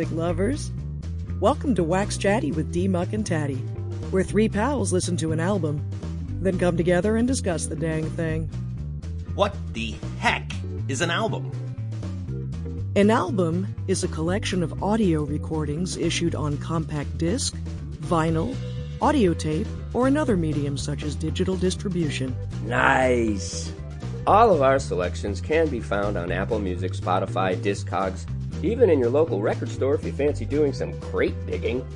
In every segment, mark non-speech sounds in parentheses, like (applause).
music lovers. Welcome to Wax Chatty with D Muck and Tatty, where three pals listen to an album, then come together and discuss the dang thing. What the heck is an album? An album is a collection of audio recordings issued on compact disc, vinyl, audio tape, or another medium such as digital distribution. Nice. All of our selections can be found on Apple Music, Spotify, Discogs, even in your local record store if you fancy doing some crate digging.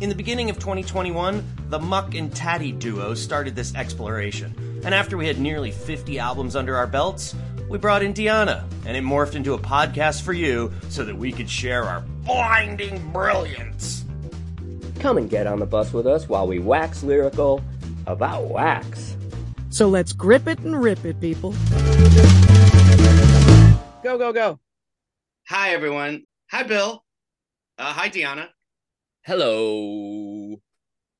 In the beginning of 2021, the Muck and Tatty duo started this exploration. And after we had nearly 50 albums under our belts, we brought in Diánna, and it morphed into a podcast for you so that we could share our blinding brilliance. Come and get on the bus with us while we wax lyrical about wax. So let's grip it and rip it, people. Go, go, go. Hi, everyone. Hi, Bill. Uh, hi, Diánna. Hello.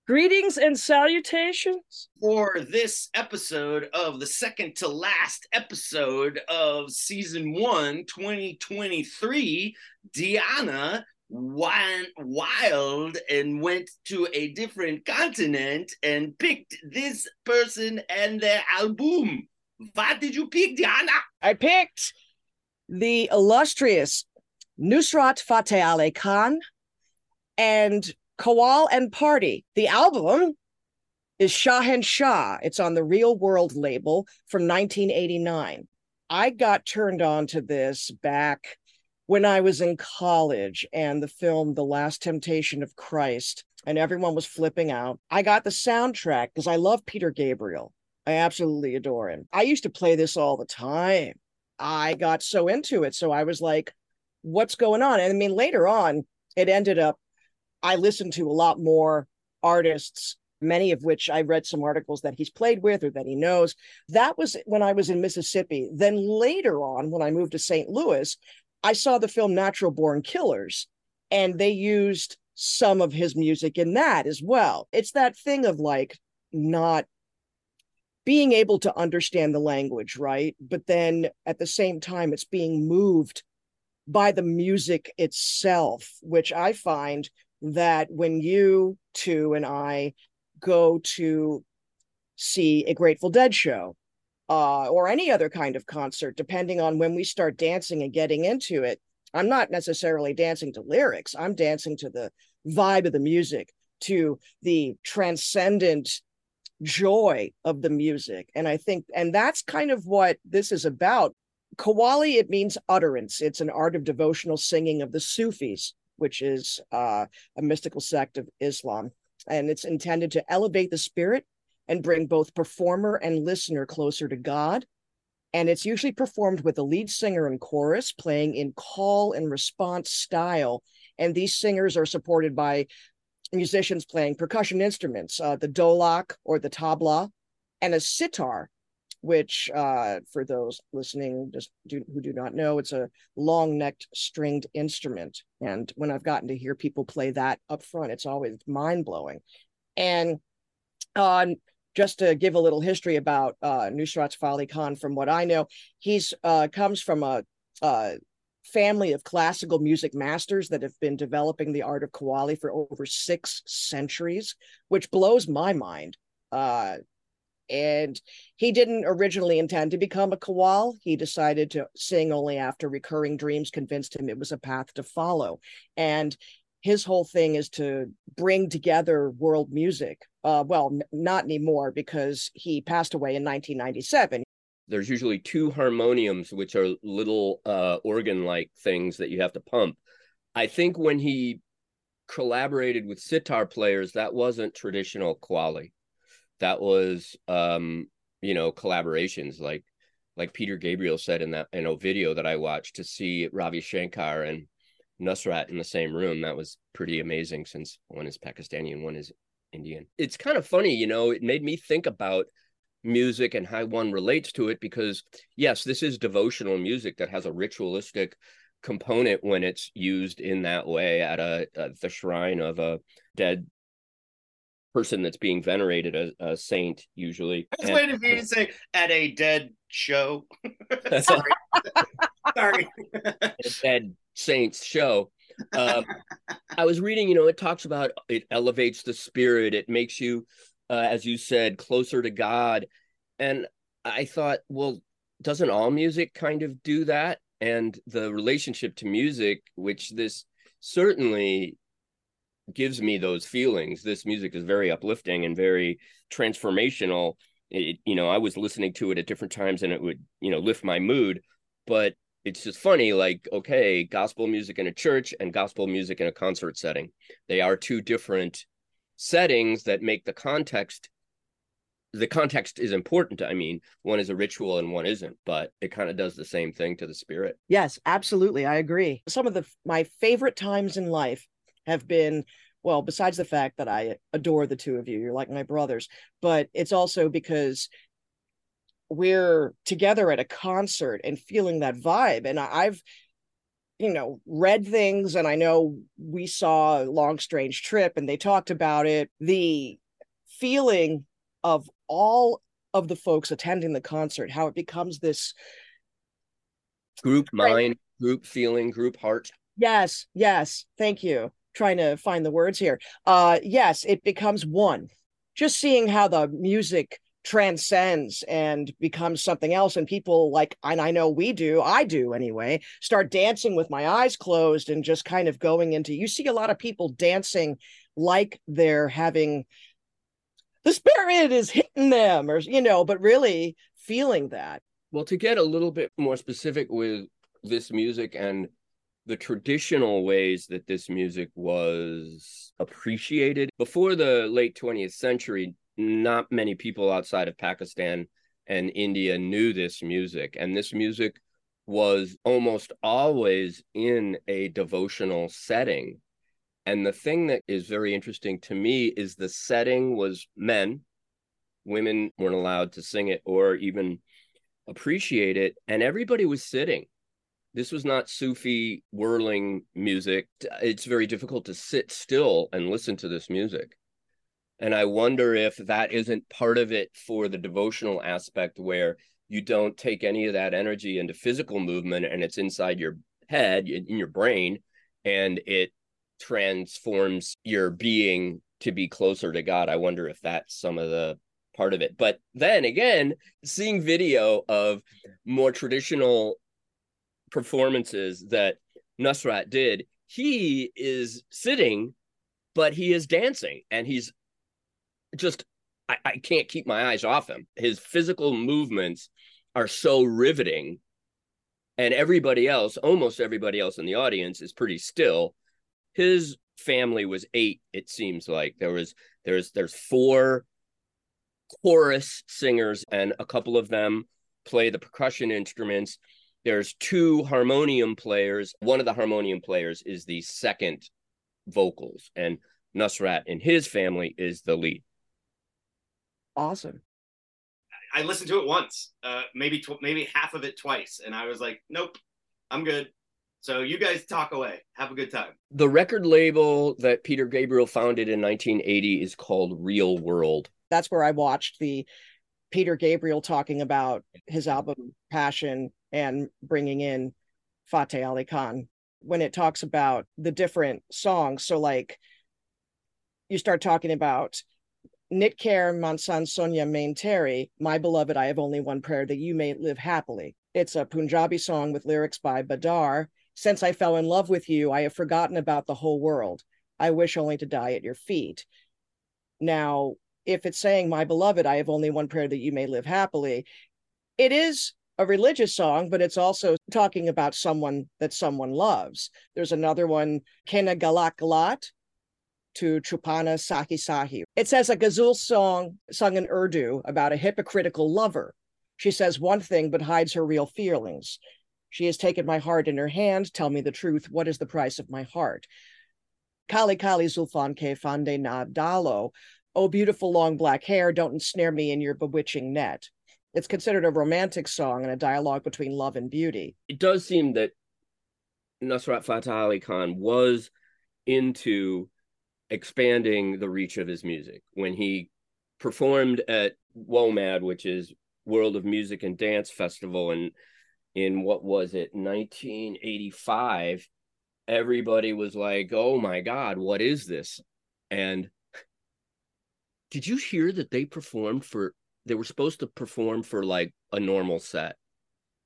Greetings and salutations. For this episode of the second to last episode of season one, 2023, Diánna went wild and went to a different continent and picked this person and their album. What did you pick, Diana? I picked the illustrious Nusrat Fateh Ali Khan and Qawwal and Party. The album is Shahen Shah. It's on the Real World label from 1989. I got turned on to this back when I was in college and the film The Last Temptation of Christ, and everyone was flipping out. I got the soundtrack because I love Peter Gabriel. I absolutely adore him. I used to play this all the time. I got so into it. So I was like, what's going on? And I mean, later on, it ended up, I listened to a lot more artists, many of which I read some articles that he's played with or that he knows. That was when I was in Mississippi. Then later on, when I moved to St. Louis, I saw the film Natural Born Killers, and they used some of his music in that as well. It's that thing of like not being able to understand the language, right? But then at the same time, it's being moved by the music itself, which I find that when you two and I go to see a Grateful Dead show, uh, or any other kind of concert, depending on when we start dancing and getting into it. I'm not necessarily dancing to lyrics, I'm dancing to the vibe of the music, to the transcendent joy of the music. And I think, and that's kind of what this is about. Qawwali, it means utterance. It's an art of devotional singing of the Sufis, which is uh, a mystical sect of Islam. And it's intended to elevate the spirit and bring both performer and listener closer to God. And it's usually performed with a lead singer and chorus playing in call and response style. And these singers are supported by musicians playing percussion instruments, uh, the dholak or the tabla, and a sitar, which, uh, for those listening just do, who do not know, it's a long necked stringed instrument. And when I've gotten to hear people play that up front, it's always mind blowing. And uh, just to give a little history about uh, Nusrat Fateh Khan, from what I know, he's uh, comes from a, a, family of classical music masters that have been developing the art of qawwali for over six centuries, which blows my mind. Uh, and he didn't originally intend to become a qawwal. He decided to sing only after recurring dreams convinced him it was a path to follow. And his whole thing is to bring together world music. Uh, well, not anymore because he passed away in 1997. There's usually two harmoniums, which are little uh, organ like things that you have to pump. I think when he collaborated with sitar players, that wasn't traditional qawwali. That was, um, you know, collaborations like like Peter Gabriel said in that in a video that I watched to see Ravi Shankar and Nusrat in the same room. That was pretty amazing since one is Pakistani and one is Indian. It's kind of funny, you know, it made me think about music and how one relates to it because, yes, this is devotional music that has a ritualistic component when it's used in that way at a at the shrine of a dead person that's being venerated as a saint usually was waiting for you say at a dead show. (laughs) (laughs) Sorry. Sorry. (laughs) a dead saints show um, I was reading, you know, it talks about it elevates the spirit, it makes you, uh, as you said, closer to God. And I thought, well, doesn't all music kind of do that? And the relationship to music, which this certainly gives me those feelings. This music is very uplifting and very transformational. It, you know, I was listening to it at different times and it would, you know, lift my mood. But it's just funny, like, okay, gospel music in a church and gospel music in a concert setting. They are two different settings that make the context the context is important. I mean, one is a ritual and one isn't, but it kind of does the same thing to the spirit. Yes, absolutely. I agree. Some of the my favorite times in life have been well, besides the fact that I adore the two of you, you're like my brothers, but it's also because we're together at a concert and feeling that vibe. And I've, you know, read things and I know we saw Long Strange Trip and they talked about it. The feeling of all of the folks attending the concert, how it becomes this group mind, group feeling, group heart. Yes, yes. Thank you trying to find the words here. Uh, yes, it becomes one. Just seeing how the music transcends and becomes something else and people like and I know we do I do anyway start dancing with my eyes closed and just kind of going into you see a lot of people dancing like they're having the spirit is hitting them or you know but really feeling that well to get a little bit more specific with this music and the traditional ways that this music was appreciated. Before the late 20th century, not many people outside of Pakistan and India knew this music. And this music was almost always in a devotional setting. And the thing that is very interesting to me is the setting was men. Women weren't allowed to sing it or even appreciate it. And everybody was sitting this was not Sufi whirling music. It's very difficult to sit still and listen to this music. And I wonder if that isn't part of it for the devotional aspect where you don't take any of that energy into physical movement and it's inside your head, in your brain, and it transforms your being to be closer to God. I wonder if that's some of the part of it. But then again, seeing video of more traditional performances that Nusrat did, he is sitting, but he is dancing and he's just, I, I can't keep my eyes off him. His physical movements are so riveting. And everybody else, almost everybody else in the audience is pretty still. His family was eight, it seems like. There was there's there's four chorus singers and a couple of them play the percussion instruments there's two harmonium players. One of the harmonium players is the second vocals, and Nusrat and his family is the lead. Awesome. I listened to it once, uh, maybe tw- maybe half of it twice, and I was like, nope, I'm good. So you guys talk away. Have a good time. The record label that Peter Gabriel founded in 1980 is called Real World. That's where I watched the Peter Gabriel talking about his album Passion and bringing in Fateh Ali Khan when it talks about the different songs. So, like, you start talking about Nitker Mansan Sonia Main Terry, My Beloved, I Have Only One Prayer That You May Live Happily. It's a Punjabi song with lyrics by Badar. Since I fell in love with you, I have forgotten about the whole world. I wish only to die at your feet. Now, if it's saying, My beloved, I have only one prayer that you may live happily, it is a religious song, but it's also talking about someone that someone loves. There's another one, Kena Galak Galat to Chupana Sahi Sahi. It says a ghazal song sung in Urdu about a hypocritical lover. She says one thing but hides her real feelings. She has taken my heart in her hand. Tell me the truth. What is the price of my heart? Kali Kali Zulfan Ke Fande Na Dalo. Oh, beautiful long black hair, don't ensnare me in your bewitching net. It's considered a romantic song and a dialogue between love and beauty. It does seem that Nusrat Fateh Ali Khan was into expanding the reach of his music. When he performed at WOMAD, which is World of Music and Dance Festival, and in what was it, 1985, everybody was like, "Oh my god, what is this?" And did you hear that they performed for they were supposed to perform for like a normal set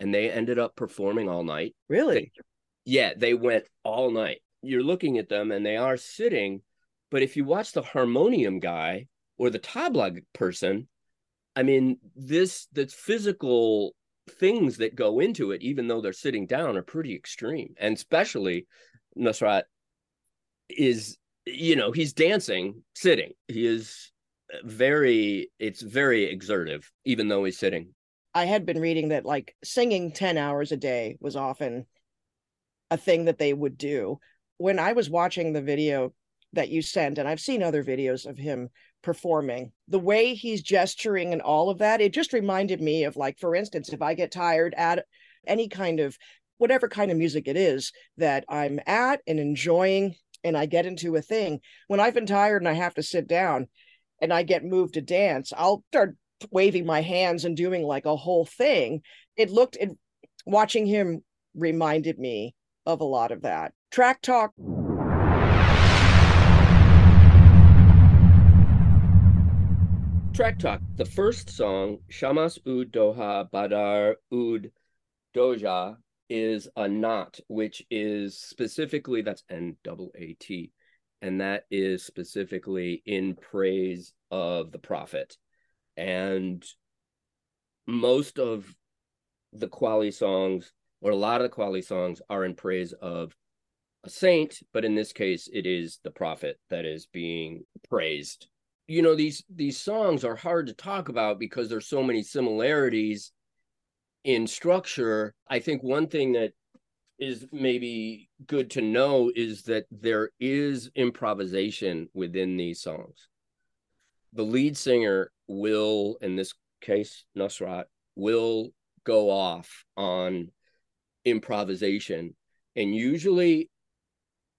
and they ended up performing all night. Really? They, yeah, they went all night. You're looking at them and they are sitting, but if you watch the harmonium guy or the tabla person, I mean, this the physical things that go into it, even though they're sitting down, are pretty extreme. And especially Nusrat is, you know, he's dancing sitting. He is very, it's very exertive, even though he's sitting. I had been reading that like singing 10 hours a day was often a thing that they would do. When I was watching the video that you send and I've seen other videos of him performing, the way he's gesturing and all of that, it just reminded me of like, for instance, if I get tired at any kind of whatever kind of music it is that I'm at and enjoying, and I get into a thing, when I've been tired and I have to sit down and I get moved to dance, I'll start waving my hands and doing like a whole thing. It looked, it, watching him reminded me of a lot of that. Track Talk. Track Talk, the first song, Shamas Ud Doha Badar Ud Doja, is a naat, which is specifically, that's N double A T, and that is specifically in praise of the prophet. And most of the Qawwali songs or a lot of the Qawwali songs are in praise of a saint but in this case it is the prophet that is being praised you know these these songs are hard to talk about because there's so many similarities in structure i think one thing that is maybe good to know is that there is improvisation within these songs the lead singer will, in this case, Nusrat, will go off on improvisation. And usually,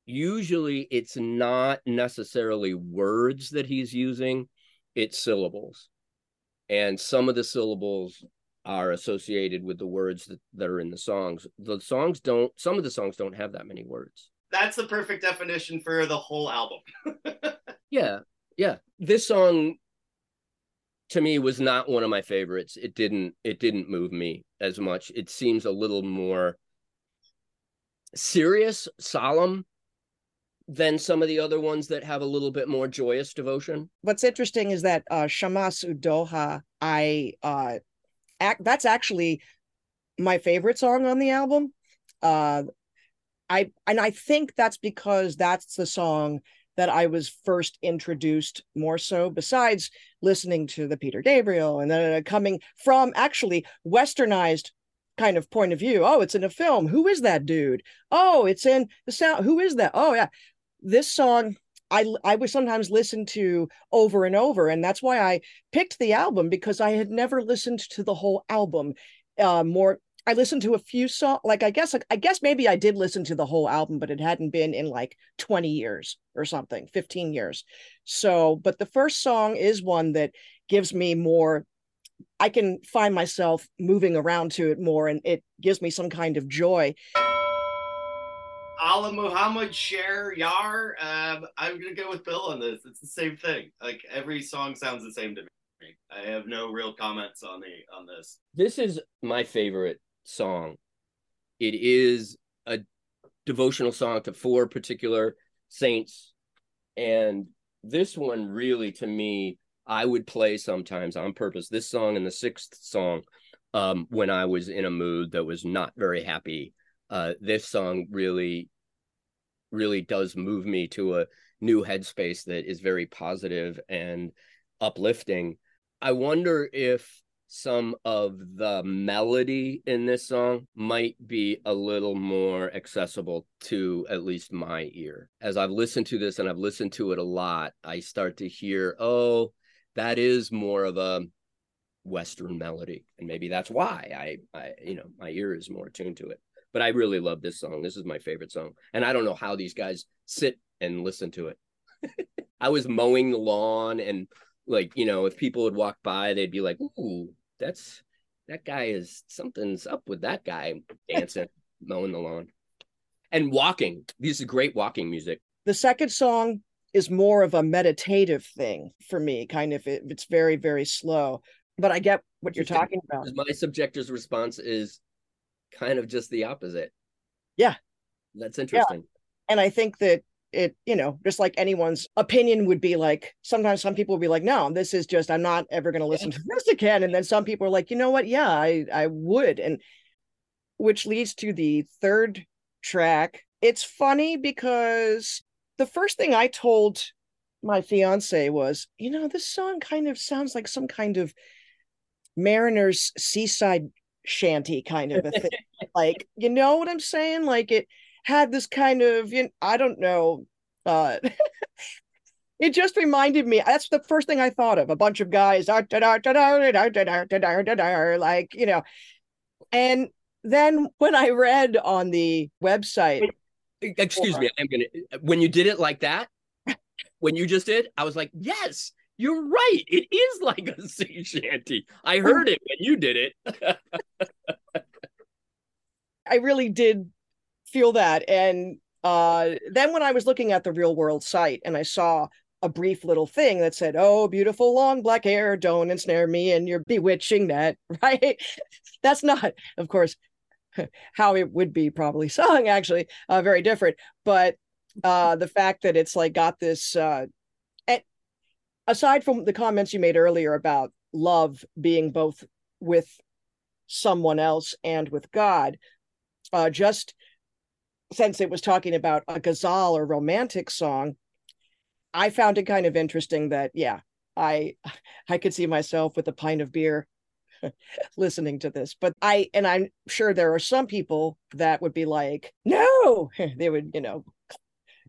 usually it's not necessarily words that he's using, it's syllables. And some of the syllables are associated with the words that, that are in the songs. The songs don't, some of the songs don't have that many words. That's the perfect definition for the whole album. (laughs) yeah. Yeah. This song to me was not one of my favorites. It didn't it didn't move me as much. It seems a little more serious, solemn than some of the other ones that have a little bit more joyous devotion. What's interesting is that uh Shamas Udoha, I uh act that's actually my favorite song on the album. Uh I and I think that's because that's the song that I was first introduced more so, besides listening to the Peter Gabriel and then uh, coming from actually westernized kind of point of view. Oh, it's in a film. Who is that dude? Oh, it's in the sound. Who is that? Oh, yeah. This song I I would sometimes listen to over and over, and that's why I picked the album because I had never listened to the whole album. Uh, more I listened to a few songs. Like I guess, like, I guess maybe I did listen to the whole album, but it hadn't been in like 20 years or something, 15 years. So, but the first song is one that gives me more. I can find myself moving around to it more, and it gives me some kind of joy. Allah Muhammad Sher Yar. Um, I'm gonna go with Bill on this. It's the same thing. Like every song sounds the same to me. I have no real comments on the on this. This is my favorite song. It is a devotional song to four particular saints. And this one really to me, I would play sometimes on purpose. This song and the sixth song, um, when I was in a mood that was not very happy. Uh, this song really, really does move me to a new headspace that is very positive and uplifting. I wonder if some of the melody in this song might be a little more accessible to at least my ear. As I've listened to this and I've listened to it a lot, I start to hear, oh, that is more of a Western melody. And maybe that's why I, I you know, my ear is more attuned to it. But I really love this song. This is my favorite song. And I don't know how these guys sit and listen to it. (laughs) I was mowing the lawn and like you know if people would walk by they'd be like ooh that's that guy is something's up with that guy dancing (laughs) mowing the lawn and walking. These are great walking music. The second song is more of a meditative thing for me, kind of. It, it's very, very slow, but I get what you're talking about. My subjector's response is kind of just the opposite. Yeah. That's interesting. Yeah. And I think that it, you know, just like anyone's opinion would be like, sometimes some people will be like, no, this is just, I'm not ever going to listen to this again. And then some people are like, you know what? Yeah, I, I would. And which leads to the third track. It's funny because the first thing I told my fiance was, you know, this song kind of sounds like some kind of Mariner's seaside shanty kind of a thing. like, you know what I'm saying? Like it had this kind of, you know, I don't know, uh it just reminded me that's the first thing I thought of. A bunch of guys like, you know. And then when I read on the website excuse me, I'm gonna when you did it like that, when you just did, I was like, yes, you're right. It is like a (laughs) sea shanty. I heard it when you did it. (laughs) I really did feel that. And uh, then when I was looking at the real world site and I saw a brief little thing that said, Oh, beautiful long black hair, don't ensnare me in your bewitching net, (laughs) right? That's not, of course, how it would be probably sung, actually, uh, very different. But uh, the fact that it's like got this, uh, aside from the comments you made earlier about love being both with someone else and with God, uh, just since it was talking about a ghazal or romantic song, I found it kind of interesting that yeah, I (laughs) I could see myself with a pint of beer (laughs) listening to this. But I and I'm sure there are some people that would be like, no, (laughs) they would, you know,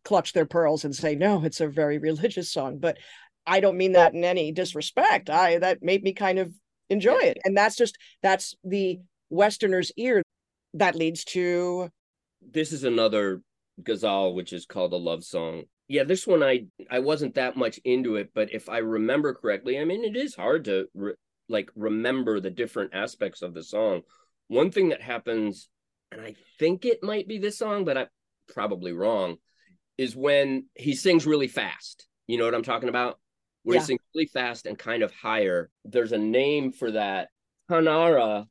clutch their pearls and say, no, it's a very religious song. But I don't mean that in any disrespect. I that made me kind of enjoy it. And that's just that's the Westerner's ear that leads to this is another ghazal which is called a love song. Yeah this one i i wasn't that much into it but if i remember correctly i mean it is hard to re- like remember the different aspects of the song. One thing that happens and i think it might be this song but i'm probably wrong is when he sings really fast. You know what i'm talking about where yeah. he sings really fast and kind of higher there's a name for that hanara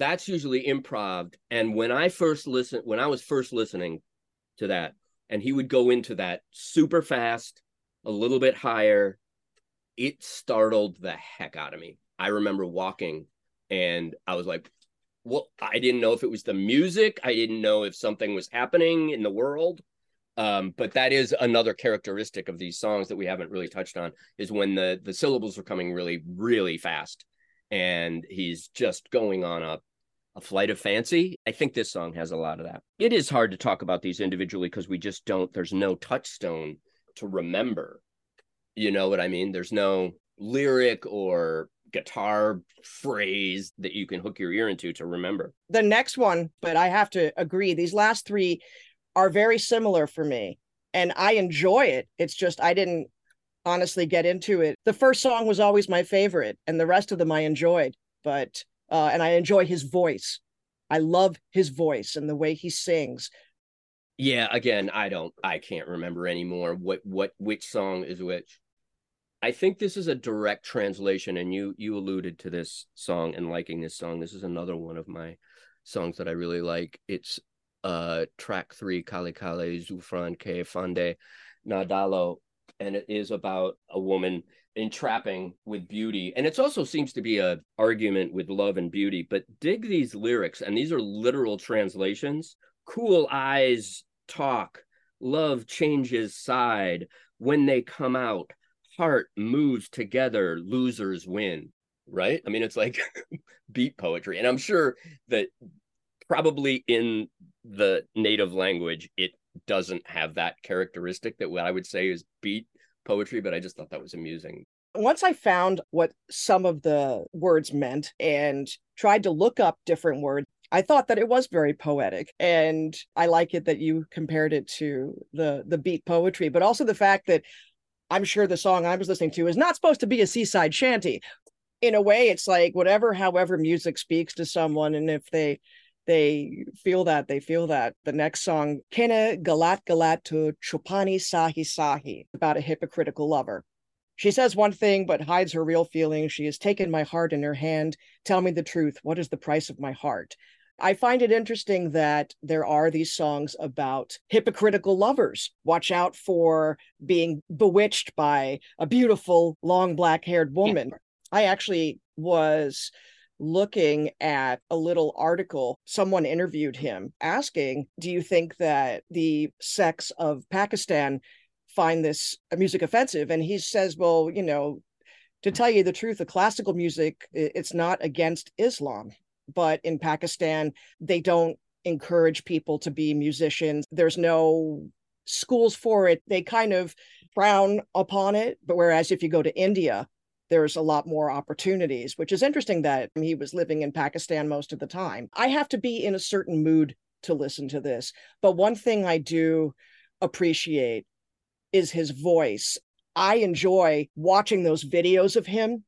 that's usually improv. And when I first listened, when I was first listening to that, and he would go into that super fast, a little bit higher, it startled the heck out of me. I remember walking and I was like, well, I didn't know if it was the music. I didn't know if something was happening in the world. Um, but that is another characteristic of these songs that we haven't really touched on is when the the syllables are coming really, really fast and he's just going on a a flight of fancy. I think this song has a lot of that. It is hard to talk about these individually because we just don't, there's no touchstone to remember. You know what I mean? There's no lyric or guitar phrase that you can hook your ear into to remember. The next one, but I have to agree, these last three are very similar for me. And I enjoy it. It's just I didn't honestly get into it. The first song was always my favorite, and the rest of them I enjoyed. But uh, and I enjoy his voice. I love his voice and the way he sings. Yeah, again, I don't, I can't remember anymore what what which song is which. I think this is a direct translation, and you you alluded to this song and liking this song. This is another one of my songs that I really like. It's uh track three, Kale Kale Zufran Ke Fande Nadalo, and it is about a woman entrapping with beauty. And it also seems to be a argument with love and beauty. But dig these lyrics and these are literal translations. Cool eyes talk love changes side. When they come out heart moves together losers win. Right? I mean it's like (laughs) beat poetry. And i'm sure that probably in the native language it doesn't have that characteristic that what i would say is beat poetry, but I just thought that was amusing. Once I found what some of the words meant and tried to look up different words, I thought that it was very poetic. And I like it that you compared it to the the beat poetry, but also the fact that I'm sure the song I was listening to is not supposed to be a seaside shanty. In a way, it's like whatever, however music speaks to someone, and if they they feel that they feel that the next song kena galat galat to chupani sahi sahi about a hypocritical lover she says one thing but hides her real feelings she has taken my heart in her hand tell me the truth what is the price of my heart I find it interesting that there are these songs about hypocritical lovers. Watch out for being bewitched by a beautiful, long black haired woman. Yeah. I actually was looking at a little article. Someone interviewed him asking, Do you think that the sects of Pakistan find this music offensive? And he says, Well, you know, to tell you the truth, the classical music, it's not against Islam but in Pakistan, they don't encourage people to be musicians. There's no schools for it. They kind of frown upon it. But whereas if you go to India, there's a lot more opportunities, which is interesting that he was living in Pakistan most of the time. I have to be in a certain mood to listen to this. But one thing I do appreciate is his voice. I enjoy watching those videos of him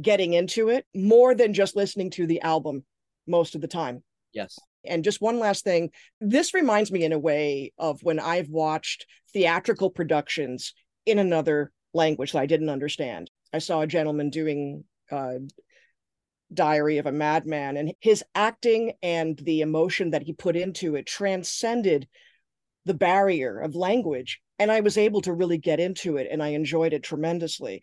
getting into it more than just listening to the album most of the time. Yes. And just one last thing this reminds me, in a way, of when I've watched theatrical productions in another language that I didn't understand. I saw a gentleman doing uh, Diary of a Madman, and his acting and the emotion that he put into it transcended the barrier of language. And I was able to really get into it, and I enjoyed it tremendously.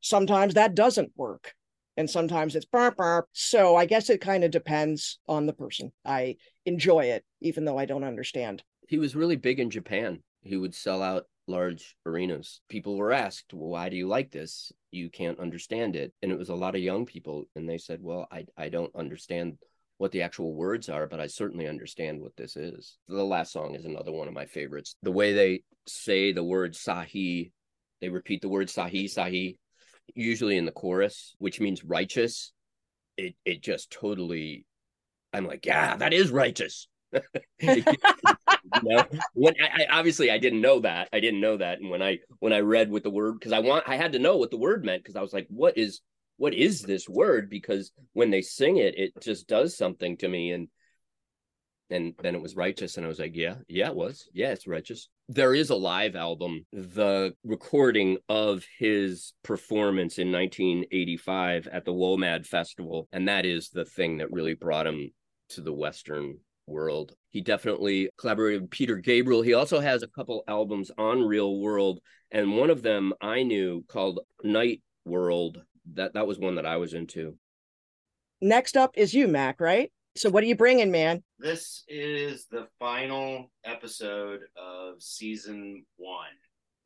Sometimes that doesn't work and sometimes it's burp burp. So I guess it kind of depends on the person. I enjoy it, even though I don't understand. He was really big in Japan. He would sell out large arenas. People were asked, well, why do you like this? You can't understand it. And it was a lot of young people. And they said, well, I, I don't understand what the actual words are, but I certainly understand what this is. The last song is another one of my favorites. The way they say the word sahi, they repeat the word sahi, sahi usually in the chorus, which means righteous, it it just totally I'm like, yeah, that is righteous. (laughs) (laughs) you know, when I, I, obviously I didn't know that. I didn't know that. And when I when I read what the word because I want I had to know what the word meant because I was like, what is what is this word? Because when they sing it, it just does something to me. And and then it was righteous and i was like yeah yeah it was yeah it's righteous there is a live album the recording of his performance in 1985 at the WOMAD festival and that is the thing that really brought him to the western world he definitely collaborated with peter gabriel he also has a couple albums on real world and one of them i knew called night world that that was one that i was into next up is you mac right so what are you bringing, man? This is the final episode of season one.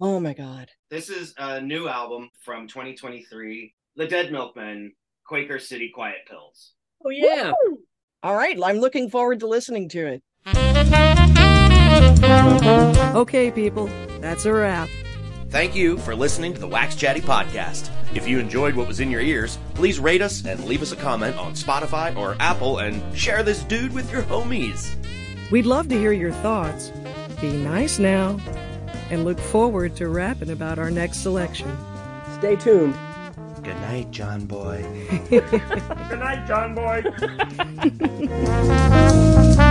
Oh my god. This is a new album from 2023. The Dead Milkmen, Quaker City Quiet Pills. Oh yeah. Woo! All right, I'm looking forward to listening to it. Okay, people, that's a wrap. Thank you for listening to the Wax Chatty Podcast. If you enjoyed what was in your ears, please rate us and leave us a comment on Spotify or Apple and share this dude with your homies. We'd love to hear your thoughts. Be nice now, and look forward to rapping about our next selection. Stay tuned. Good night, John Boy. (laughs) Good night, John Boy. (laughs)